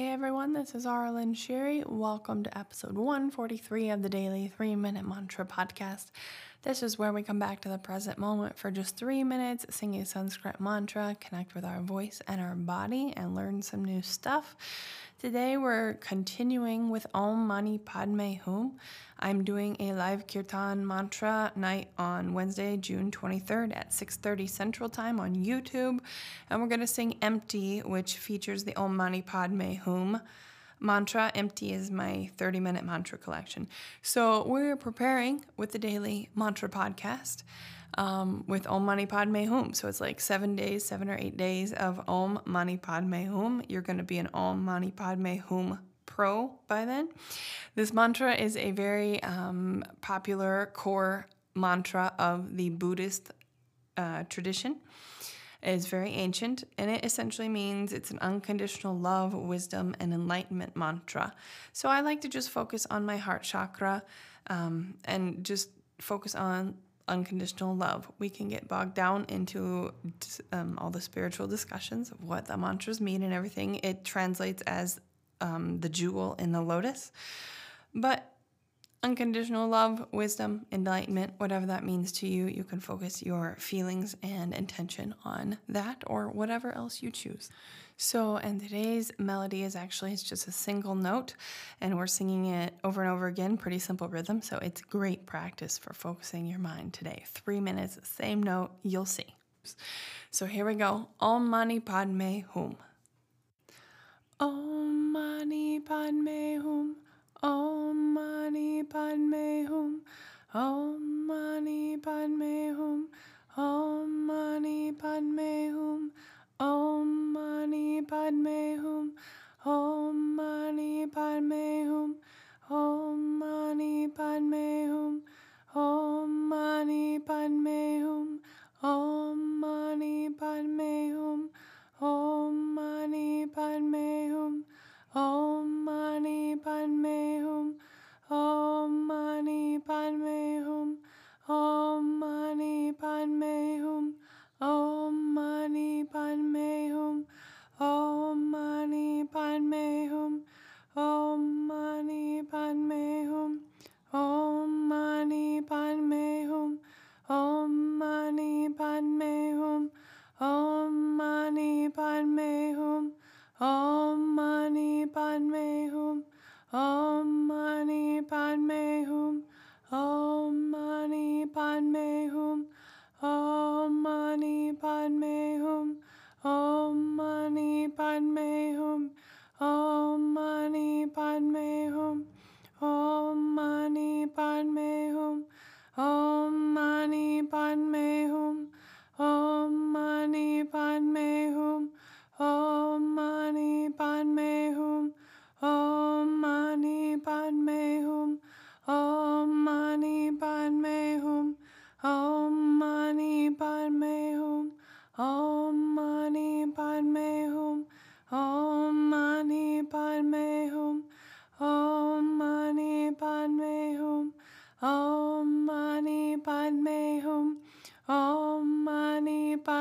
Hey everyone, this is Arlen Sherry. Welcome to episode 143 of the Daily 3 Minute Mantra Podcast. This is where we come back to the present moment for just three minutes, sing a Sanskrit mantra, connect with our voice and our body, and learn some new stuff. Today we're continuing with Om Mani Padme Hum. I'm doing a live kirtan mantra night on Wednesday, June 23rd at 6:30 Central Time on YouTube, and we're going to sing Empty, which features the Om Mani Padme Hum mantra. Empty is my 30 minute mantra collection. So we're preparing with the daily mantra podcast um, with Om Mani Padme Hum. So it's like seven days, seven or eight days of Om Mani Padme Hum. You're going to be an Om Mani Padme Hum pro by then. This mantra is a very um, popular core mantra of the Buddhist uh, tradition. It is very ancient and it essentially means it's an unconditional love, wisdom, and enlightenment mantra. So I like to just focus on my heart chakra um, and just focus on unconditional love. We can get bogged down into um, all the spiritual discussions of what the mantras mean and everything. It translates as um, the jewel in the lotus. But unconditional love, wisdom, enlightenment, whatever that means to you, you can focus your feelings and intention on that or whatever else you choose. So, and today's melody is actually it's just a single note, and we're singing it over and over again, pretty simple rhythm. So, it's great practice for focusing your mind today. Three minutes, same note, you'll see. So, here we go Om Mani Padme Hum. Om Oh.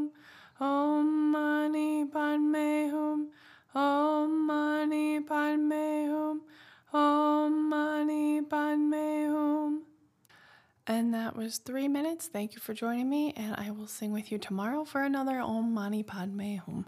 Hum. Om Mani Padme Hum. Om Mani Padme Hum. Om Mani Padme Hum. And that was three minutes. Thank you for joining me, and I will sing with you tomorrow for another Om Mani Padme Hum.